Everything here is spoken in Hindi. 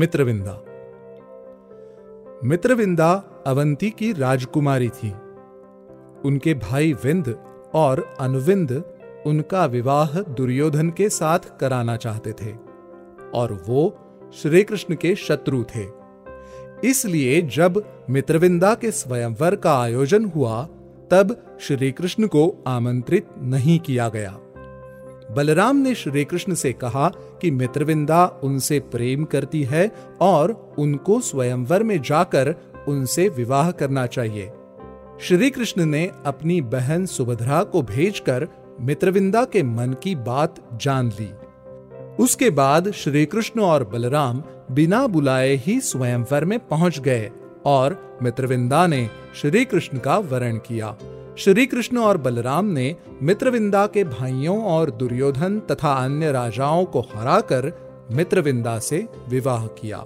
मित्रविंदा। मित्रविंदा अवंती की राजकुमारी थी। उनके भाई विंद और अनुविंद उनका विवाह दुर्योधन के साथ कराना चाहते थे और वो श्री कृष्ण के शत्रु थे। इसलिए जब मित्रविंदा के स्वयंवर का आयोजन हुआ, तब श्री कृष्ण को आमंत्रित नहीं किया गया। बलराम ने श्री कृष्ण से कहा कि मित्रविंदा उनसे प्रेम करती है और उनको स्वयंवर में जाकर उनसे विवाह करना चाहिए। श्री कृष्ण ने अपनी बहन सुभद्रा को भेजकर मित्रविंदा के मन की बात जान ली। उसके बाद श्री कृष्ण और बलराम बिना बुलाए ही स्वयंवर में पहुँच गए और मित्रविंदा ने श्री कृष्ण का वरण किया। श्री कृष्ण और बलराम ने मित्रविंदा के भाइयों और दुर्योधन तथा अन्य राजाओं को हराकर मित्रविंदा से विवाह किया।